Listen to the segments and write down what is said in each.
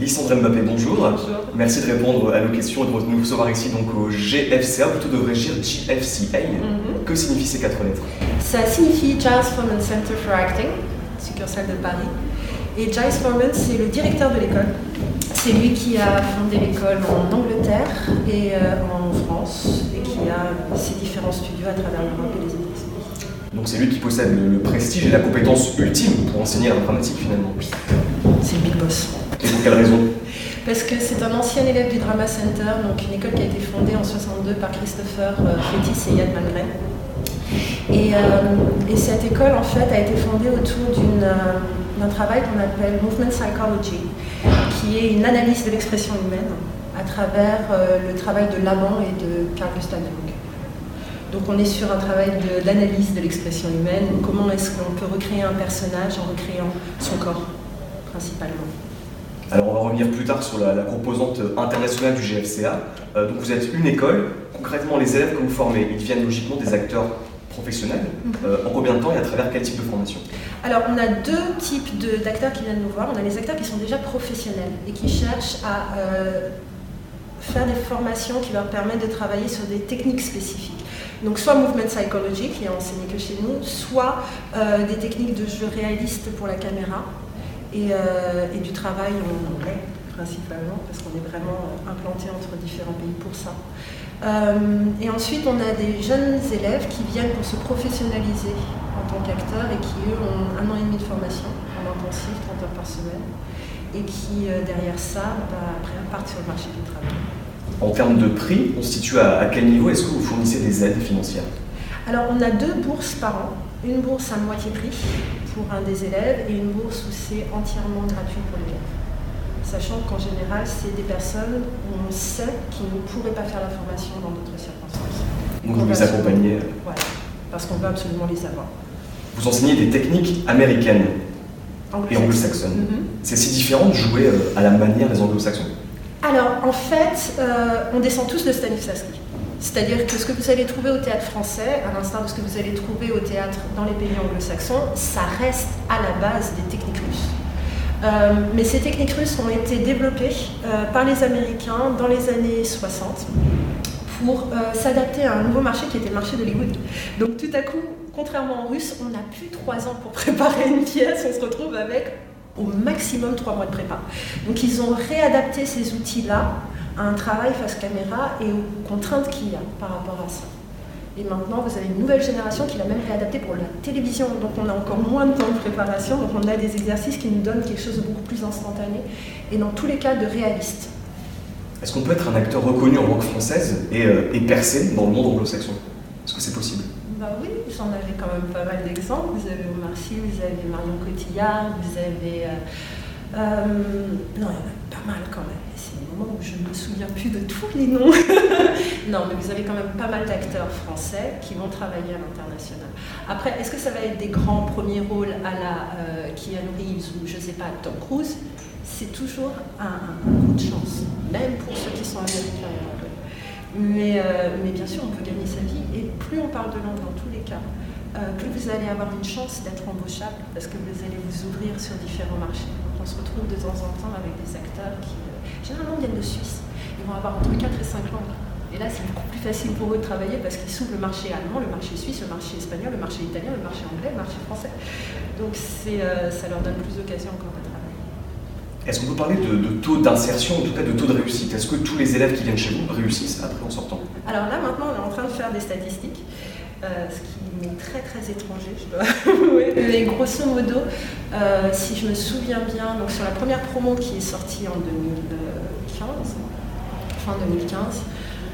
Lysandre Mbappé, bonjour. Bonjour. Merci de répondre à nos questions et de nous recevoir ici donc au GFCA, plutôt devrais-je dire GFCA. Mhm. Que signifient ces quatre lettres? Ça signifie Giles Foreman Center for Acting, succursale de Paris. Et Giles Foreman, c'est le directeur de l'école. C'est lui qui a fondé l'école en Angleterre et euh, en France et qui a ses différents studios à travers l'Europe et les États-Unis. Donc c'est lui qui possède le, prestige et la compétence ultime pour enseigner l'informatique finalement. C'est le big boss. Raison Parce que c'est un ancien élève du Drama Center, donc une école qui a été fondée en 62 par Christopher euh, Fétis et Yann Malgren. Et, euh, et cette école, en fait, a été fondée autour euh, d'un travail qu'on appelle Movement Psychology, qui est une analyse de l'expression humaine à travers le travail de Laban et de Carl Gustav. Donc on est sur un travail de- d'analyse de l'expression humaine, comment est-ce qu'on peut recréer un personnage en recréant son corps, principalement. Alors on va revenir plus tard sur la, la composante internationale du GFCA. Euh, donc vous êtes une école, concrètement les élèves que vous formez, ils deviennent logiquement des acteurs professionnels. Euh, en combien de temps et à travers quel type de formation? Alors, on a deux types de- d'acteurs qui viennent nous voir. On a les acteurs qui sont déjà professionnels et qui cherchent à euh, faire des formations qui leur permettent de travailler sur des techniques spécifiques. Donc, soit movement psychology, qui est enseigné que chez nous, soit des techniques de jeu réaliste pour la caméra et, euh, et du travail en anglais principalement, parce qu'on est vraiment implanté entre différents pays pour ça. Euh, et ensuite, on a des jeunes élèves qui viennent pour se professionnaliser en tant qu'acteurs et qui, eux, ont un an et demi de formation en intensif, 30 heures par semaine, et qui, euh, derrière ça, bah, après, partent sur le marché du travail. En termes de prix, on se situe à quel niveau? Est-ce que vous fournissez des aides financières? Alors, on a deux bourses par an. Une bourse à moitié prix pour un des élèves et une bourse où c'est entièrement gratuit pour l'élève. Sachant qu'en général, c'est des personnes où on sait qu'ils ne pourraient pas faire la formation dans d'autres circonstances. Donc On vous les accompagnez. euh, Voilà, parce qu'on veut absolument les avoir. Vous enseignez des techniques américaines et anglo-saxonnes. Mhm. C'est si différent de jouer euh, à la manière des anglo-saxons. Alors, en fait, euh, on descend tous de Stanislavski. C'est-à-dire que ce que vous allez trouver au théâtre français, à l'instar de ce que vous allez trouver au théâtre dans les pays anglo-saxons, ça reste à la base des techniques russes. Euh, mais ces techniques russes ont été développées euh, par les Américains dans les années 60 pour euh, s'adapter à un nouveau marché qui était le marché d'Hollywood. Donc tout à coup, contrairement en russe, on n'a plus trois ans pour préparer une pièce, on se retrouve avec au maximum trois mois de prépa. Donc ils ont réadapté ces outils-là à un travail face caméra et aux contraintes qu'il y a par rapport à ça. Et maintenant, vous avez une nouvelle génération qui l'a même réadapté pour la télévision. Donc on a encore moins de temps de préparation, donc on a des exercices qui nous donnent quelque chose de beaucoup plus instantané et dans tous les cas de réaliste. Est-ce qu'on peut être un acteur reconnu en langue française et, euh, et percer dans le monde anglo-saxon? Est-ce que c'est possible? Bah oui, j'en avais quand même pas mal d'exemples. Vous avez Omar Sy, vous avez Marion Cotillard, vous avez... euh, euh, non, il y en a pas mal quand même. Où je ne me souviens plus de tous les noms. non, mais vous avez quand même pas mal d'acteurs français qui vont travailler à l'international. Après, est-ce que ça va être des grands premiers rôles à la euh, Keanu Reeves ou je sais pas, Tom Cruise? C'est toujours un, un- coup de chance, même pour ceux qui sont américains et anglais. Mais, euh, mais bien sûr, on peut gagner sa vie. Et plus on parle de langue dans tous les cas, euh, plus vous allez avoir une chance d'être embauchable parce que vous allez vous ouvrir sur différents marchés. On se retrouve de temps en temps avec des acteurs qui, généralement, viennent de Suisse. Ils vont avoir entre 4 et 5 langues. Et là, c'est beaucoup plus facile pour eux de travailler parce qu'ils s'ouvrent le marché allemand, le marché suisse, le marché espagnol, le marché italien, le marché anglais, le marché français. Donc euh, ça leur donne plus d'occasions encore de travailler. Est-ce qu'on peut parler de, de taux d'insertion, en tout cas de taux de réussite? Est-ce que tous les élèves qui viennent chez vous réussissent après en sortant? Alors là, maintenant, on est en train de faire des statistiques, euh, ce qui m'est très très étranger, je dois avouer. Mais grosso modo, euh, si je me souviens bien, donc sur la première promo qui est sortie en 2015, fin 2015,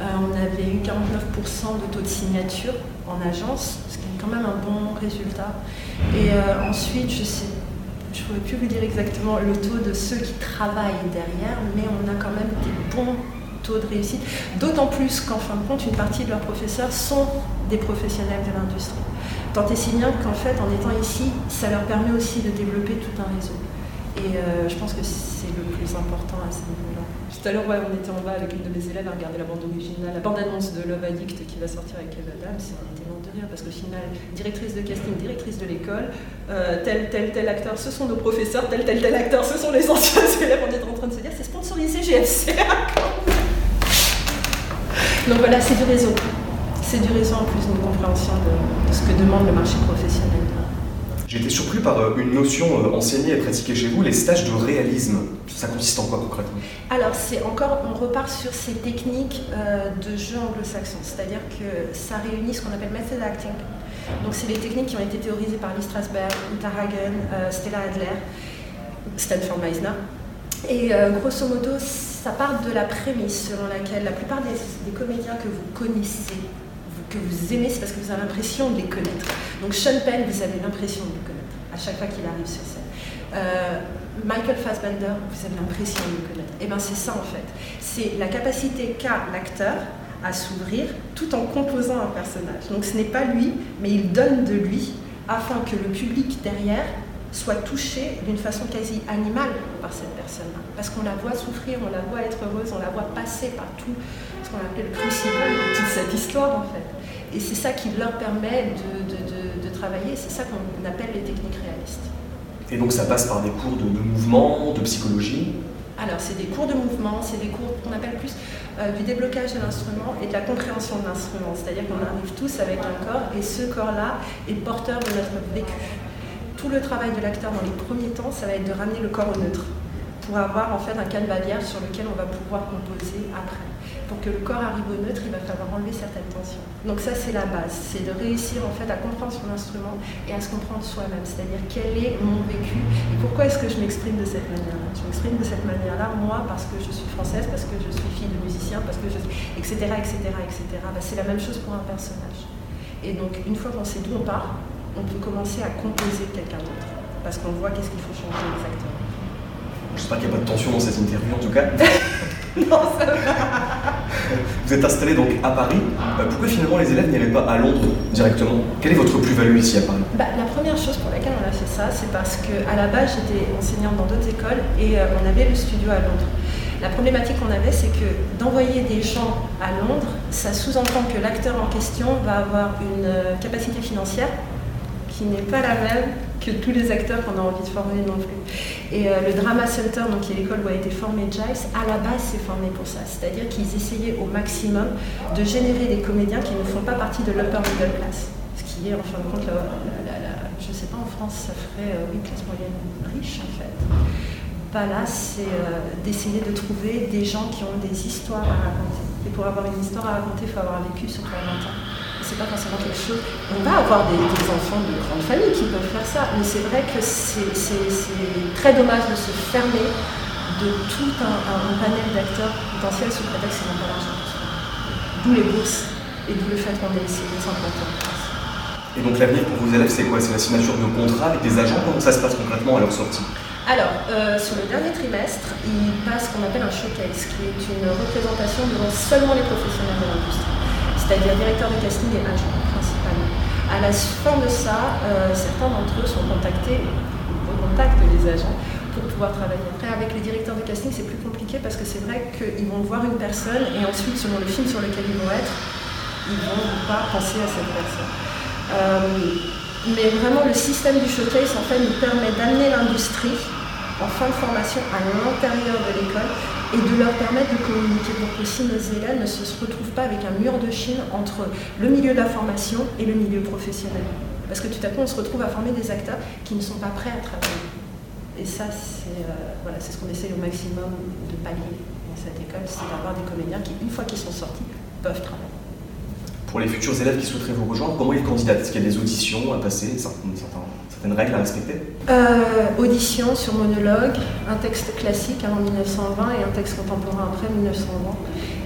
euh, on avait eu 49% de taux de signature en agence, ce qui est quand même un bon résultat. Et ensuite, je ne pourrais plus vous dire exactement le taux de ceux qui travaillent derrière, mais on a quand même des bons de réussite. D'autant plus qu'en fin de compte, une partie de leurs professeurs sont des professionnels de l'industrie. Tant et si bien qu'en fait, en étant ici, ça leur permet aussi de développer tout un réseau. Et euh, je pense que c'est le plus important à ce niveau-là. Tout à l'heure, on était en bas avec une de mes élèves à regarder la bande originale, la bande-annonce de Love Addict qui va sortir avec Eva Adams, et on était de rire parce qu'au final, directrice de casting, directrice de l'école, euh, tel, tel, tel acteur, ce sont nos professeurs, tel, tel, tel acteur, ce sont les anciens élèves. On est en train de se dire, GFCA. Donc voilà, c'est du réseau. C'est du réseau en plus d'une compréhension de, ce que demande le marché professionnel. J'ai été surpris par euh, une notion euh, enseignée et pratiquée chez vous, les stages de réalisme. Ça consiste en quoi concrètement? Alors c'est encore, on repart sur ces techniques euh, de jeu anglo-saxon, c'est-à-dire que ça réunit ce qu'on appelle method acting. Donc c'est des techniques qui ont été théorisées par Lee Strasberg, Uta Hagen, Stella Adler, Stanford Meisner. Et grosso modo, ça part de la prémisse selon laquelle la plupart des comédiens que vous connaissez que vous aimez, c'est parce que vous avez l'impression de les connaître. Donc Sean Penn, vous avez l'impression de le connaître à chaque fois qu'il arrive sur scène. Euh, Michael Fassbender, vous avez l'impression de le connaître. Et eh bien c'est ça en fait. C'est la capacité qu'a l'acteur à s'ouvrir tout en composant un personnage. Donc ce n'est pas lui, mais il donne de lui afin que le public derrière soit touché d'une façon quasi animale par cette personne-là. Parce qu'on la voit souffrir, on la voit être heureuse, on la voit passer par tout ce qu'on appelle le crucible de toute cette histoire en fait. Et c'est ça qui leur permet de, travailler, c'est ça qu'on appelle les techniques réalistes. Et donc ça passe par des cours de, mouvement, de psychologie? Alors, c'est des cours de mouvement, c'est des cours qu'on appelle plus euh, du déblocage de l'instrument et de la compréhension de l'instrument. C'est-à-dire qu'on arrive tous avec un corps et ce corps-là est porteur de notre vécu tout le travail de l'acteur dans les premiers temps, ça va être de ramener le corps au neutre, pour avoir en fait un canevas sur lequel on va pouvoir composer après. Pour que le corps arrive au neutre, il va falloir enlever certaines tensions. Donc ça, c'est la base, c'est de réussir en fait à comprendre son instrument et à se comprendre soi-même, c'est-à-dire quel est mon vécu et pourquoi est-ce que je m'exprime de cette manière-là? Je m'exprime de cette manière-là, moi, parce que je suis française, parce que je suis fille de musicien, parce que je suis... etc., etc., etc. c'est la même chose pour un personnage. Et donc, une fois qu'on sait d'où on part, on peut commencer à composer quelqu'un d'autre. Parce qu'on voit qu'est-ce qu'il faut changer exactement. J'espère qu'il n'y a pas de tension dans cette interview en tout cas. non, ça va. Vous êtes installé donc à Paris. Euh, pourquoi finalement les élèves n'allaient pas à Londres directement? Quelle est votre plus-value ici à Paris? Bah, La première chose pour laquelle on a fait ça, c'est parce qu'à la base j'étais enseignante dans d'autres écoles et euh, on avait le studio à Londres. La problématique qu'on avait, c'est que d'envoyer des gens à Londres, ça sous-entend que l'acteur en question va avoir une euh, capacité financière qui n'est pas la même que tous les acteurs qu'on a envie de former non plus. Et euh, le Drama Center, donc, qui est l'école où a été formé Giles, à la base s'est formé pour ça. C'est-à-dire qu'ils essayaient au maximum de générer des comédiens qui ne font pas partie de l'upper middle class. Ce qui est en fin de compte, je ne sais pas en France, ça ferait euh, une classe moyenne riche en fait. Pas là, c'est euh, d'essayer de trouver des gens qui ont des histoires à raconter. Et pour avoir une histoire à raconter, il faut avoir vécu sur 20 ans c'est pas forcément quelque chose. On va avoir des, enfants de grandes familles qui peuvent faire ça, mais c'est vrai que c'est très dommage de se fermer de tout un, panel d'acteurs potentiels sous prétexte qu'ils n'ont pas l'argent. D'où les bourses et d'où le fait qu'on ait essayé de s'implanter en France. Et donc l'avenir pour vos élèves, c'est quoi? C'est la signature de contrat avec des agents? Comment ça se passe concrètement à leur sortie? Alors, euh, sur le dernier trimestre, ils passent ce qu'on appelle un showcase, qui est une représentation devant seulement les professionnels de l'industrie c'est-à-dire directeur de casting et agent principalement. À la fin de ça, euh, certains d'entre eux sont contactés, recontactent les agents pour pouvoir travailler. Après, avec les directeurs de casting, c'est plus compliqué parce que c'est vrai qu'ils vont voir une personne et ensuite, selon le film sur lequel ils vont être, ils vont pas penser à cette personne. Euh, mais vraiment, le système du showcase, en fait, nous permet d'amener l'industrie en fin de formation à l'intérieur de l'école et de leur permettre de communiquer pour que si nos élèves ne se retrouvent pas avec un mur de Chine entre le milieu de la formation et le milieu professionnel. Parce que tout à coup, on se retrouve à former des acteurs qui ne sont pas prêts à travailler. Et ça, c'est euh, ce qu'on essaie au maximum de pallier dans cette école, c'est d'avoir des comédiens qui, une fois qu'ils sont sortis, peuvent travailler. Pour les futurs élèves qui souhaiteraient vous rejoindre, comment ils candidatent? Est-ce qu'il y a des auditions à passer, certaines règles à respecter? Euh, Audition sur monologue, un texte classique en 1920 et un texte contemporain après 1920.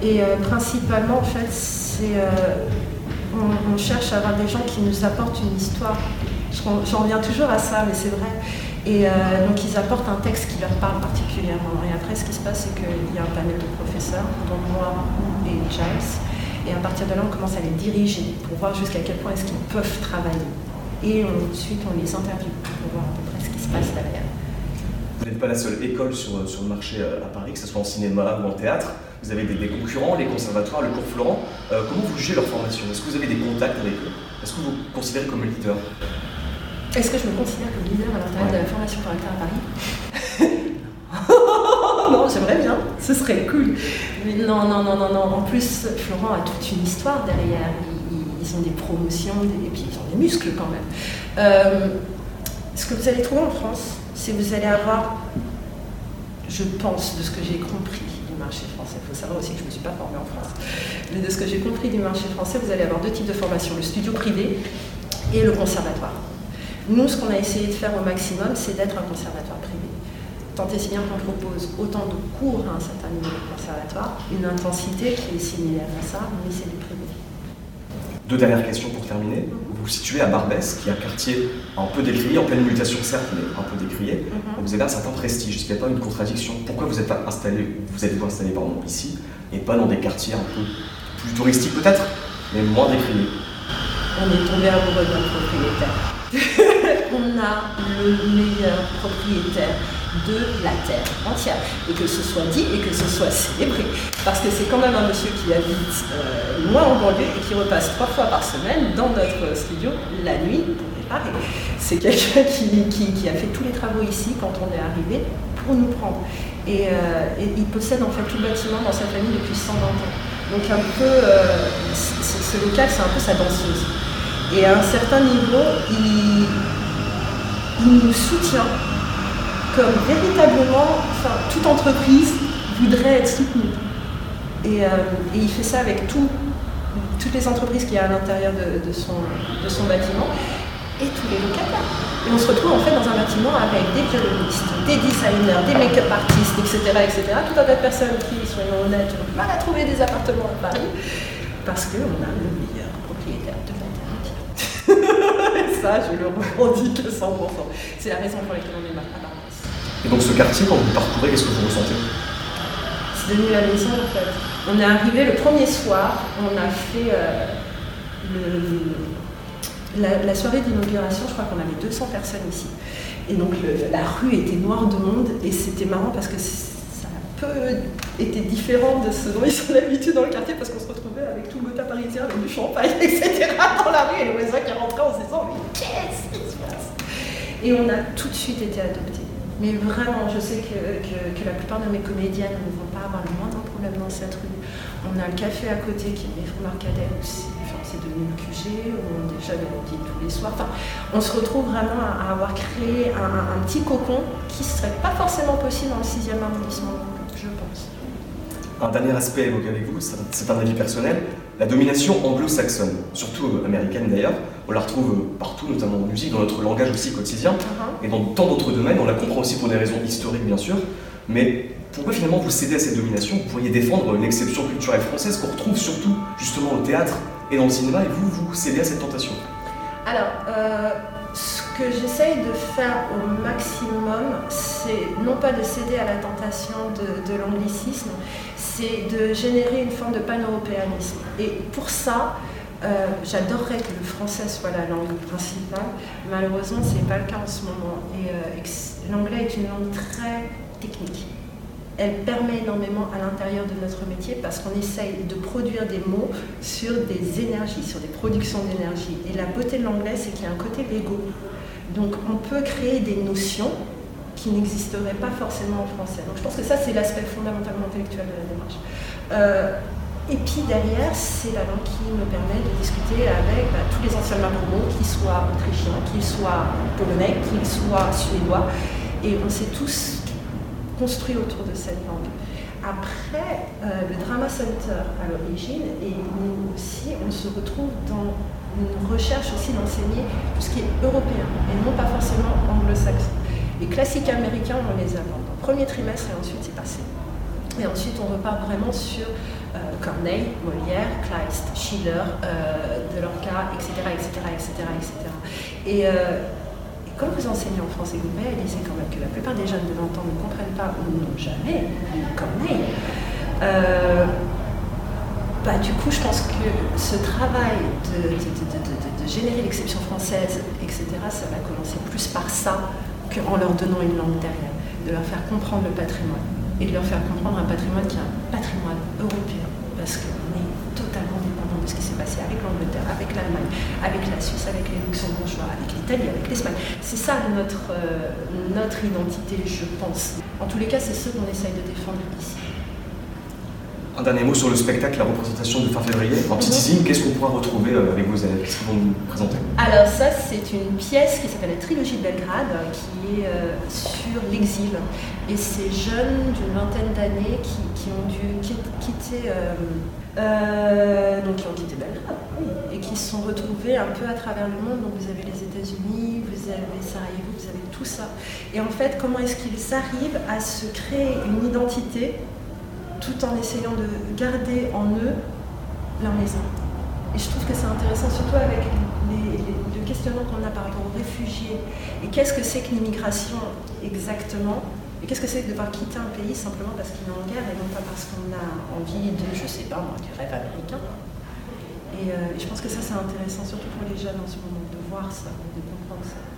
Et euh, principalement, en fait, c'est, euh, on, cherche à avoir des gens qui nous apportent une histoire. J'en reviens toujours à ça, mais c'est vrai. Et donc ils apportent un texte qui leur parle particulièrement. Et après, ce qui se passe, c'est qu'il y a un panel de professeurs, dont moi et Giles, et à partir de là, on commence à les diriger pour voir jusqu'à quel point est-ce qu'ils peuvent travailler. Et ensuite, on les interviewe pour voir à peu près ce qui se passe derrière. Vous n'êtes pas la seule école sur, sur le marché euh, à Paris, que ce soit en cinéma ou en théâtre. Vous avez des, concurrents, les conservatoires, le cours Florent. Euh, comment vous jugez leur formation? Est-ce que vous avez des contacts avec eux? Est-ce que vous vous considérez comme leader? Est-ce que je me considère comme leader à l'intérieur de la formation par acteur à Paris? Hein, j'aimerais bien, ce serait cool. Mais non, non, non, non, non. En plus, Florent a toute une histoire derrière. Ils, ont des promotions, et puis ils ont des muscles quand même. Euh, ce que vous allez trouver en France, c'est que vous allez avoir, je pense, de ce que j'ai compris du marché français, il faut savoir aussi que je ne me suis pas formée en France, mais de ce que j'ai compris du marché français, vous allez avoir deux types de formations, le studio privé et le conservatoire. Nous, ce qu'on a essayé de faire au maximum, c'est d'être un conservatoire privé. Tant et si bien qu'on propose autant de cours à un certain niveau de conservatoire, une intensité qui est similaire à ça, mais c'est du privé. Deux dernières questions pour terminer. Vous vous situez à Barbès, qui est un quartier un peu décrié, en pleine mutation certes, mais un peu décrié. Mhm. Vous avez un certain prestige. Qu'il n'y a pas une contradiction? Pourquoi vous êtes installé, vous êtes installé pardon, ici et pas dans des quartiers un peu plus touristiques peut-être, mais moins décriés? On est tombé amoureux d'un propriétaire. on a le meilleur propriétaire de la terre entière. Et que ce soit dit et que ce soit célébré. Parce que c'est quand même un monsieur qui habite euh, loin en banlieue et qui repasse trois fois par semaine dans notre studio la nuit pour réparer. C'est quelqu'un qui, a fait tous les travaux ici quand on est arrivé pour nous prendre. Et, euh, il possède en fait tout le bâtiment dans sa famille depuis 120 ans. Donc un peu, euh, ce local, c'est un peu sa danseuse. Et à un certain niveau, il, nous soutient comme véritablement, enfin, toute entreprise voudrait être soutenue. Et, euh, il fait ça avec toutes les entreprises qu'il y a à l'intérieur de, son, de son bâtiment et tous les locataires. Et on se retrouve en fait dans un bâtiment avec des violonistes, des designers, des make-up artistes, etc., etc. Tout un tas de personnes qui, soyons honnêtes, ont mal à trouver des appartements à Paris parce qu'on a le meilleur propriétaire de la ça, je le revendique 100%. C'est la raison pour laquelle on est à Barbès. Et donc ce quartier, quand vous parcourez, qu'est-ce que vous ressentez? C'est devenu la maison en fait. On est arrivé le premier soir, on a fait euh, la, soirée d'inauguration, je crois qu'on avait 200 personnes ici. Et donc la rue était noire de monde et c'était marrant parce que était différent de ce dont ils sont habitués dans le quartier parce qu'on se retrouvait avec tout le du champagne, etc. dans la rue et le voisin qui rentrait en se disant Mais qu'est-ce qui se passe? Et on a tout de suite été adoptés. Mais vraiment, je sais que, que, la plupart de mes comédiennes ne vont pas avoir le moindre problème dans cette rue. On a le café à côté qui est Marcadet aussi. c'est devenu le QG, on déjà dit tous les soirs. Enfin, on se retrouve vraiment à, avoir créé un, un, petit cocon qui ne serait pas forcément possible dans le 6e arrondissement je pense. Un dernier aspect évoqué avec vous, c'est un avis personnel, la domination anglo-saxonne, surtout américaine d'ailleurs, on la retrouve partout, notamment en musique, dans notre langage aussi quotidien, uh-huh. et dans tant d'autres domaines, on la comprend aussi pour des raisons historiques bien sûr, mais pourquoi finalement vous cédez à cette domination? Vous pourriez défendre une exception culturelle française qu'on retrouve surtout justement au théâtre et dans le cinéma, et vous, vous cédez à cette tentation? Alors, euh, ce que j'essaye de faire au maximum, c'est non pas de céder à la tentation de, l'anglicisme, c'est de générer une forme de pan-européanisme. Et pour ça, euh, j'adorerais que le français soit la langue principale. Malheureusement, ce n'est pas le cas en ce moment. Et euh, l'anglais est une langue très technique elle permet énormément à l'intérieur de notre métier parce qu'on essaye de produire des mots sur des énergies, sur des productions d'énergie. Et la beauté de l'anglais, c'est qu'il y a un côté Lego. Donc on peut créer des notions qui n'existeraient pas forcément en français. Donc je pense que ça, c'est l'aspect fondamentalement intellectuel de la démarche. Euh, et puis derrière, c'est la langue qui me permet de discuter avec bah, tous les anciens promo, qu'ils soient autrichiens, qu'ils soient polonais, qu'ils soient suédois. Et on sait tous construit autour de cette langue. Après, euh, le Drama Center à l'origine, et nous aussi, on se retrouve dans une recherche aussi d'enseigner tout ce qui est européen, et non pas forcément anglo-saxon. Les classiques américains, on les aborde le premier trimestre, et ensuite c'est passé. Et ensuite, on repart vraiment sur euh, Corneille, Molière, Kleist, Schiller, euh, Delorca, etc., etc., etc., etc. Et, quand vous enseignez en français, vous réalisez quand même que la plupart des jeunes de 20 ans ne comprennent pas ou n'ont jamais lu Corneille. Euh, bah, du coup, je pense que ce travail de, générer l'exception française, etc., ça va commencer plus par ça qu'en leur donnant une langue derrière, de leur faire comprendre le patrimoine et de leur faire comprendre un patrimoine qui est un patrimoine européen, parce qu'on est totalement dépendant de ce qui s'est passé avec l'Angleterre, avec l'Allemagne, avec la Suisse, avec les Luxembourgeois, avec l'Italie, avec l'Espagne. C'est ça notre, euh, notre identité, je pense. En tous les cas, c'est ce qu'on essaye de défendre ici. Un dernier mot sur le spectacle, la représentation de fin février. En petit teasing, Mhm. qu'est-ce qu'on pourra retrouver euh, avec vos élèves? Qu'est-ce qu'ils vont nous présenter? Alors ça, c'est une pièce qui s'appelle La Trilogie de Belgrade, qui est euh, sur l'exil. Et ces jeunes d'une vingtaine d'années qui, qui ont dû qui- quitter, euh, euh, donc qui ont quitté Belgrade, oui, et qui se sont retrouvés un peu à travers le monde. Donc vous avez les États-Unis, vous avez Sarajevo, vous avez tout ça. Et en fait, comment est-ce qu'ils arrivent à se créer une identité tout en essayant de garder en eux leur maison et je trouve que c'est intéressant, surtout avec les, le questionnement qu'on a par rapport aux réfugiés. Et qu'est-ce que c'est qu'une immigration exactement? Et qu'est-ce que c'est que de devoir quitter un pays simplement parce qu'il est en guerre et non pas parce qu'on a envie de, je sais pas moi, du rêve américain? Et, euh, et je pense que ça c'est intéressant, surtout pour les jeunes en ce moment, de voir ça, de comprendre ça.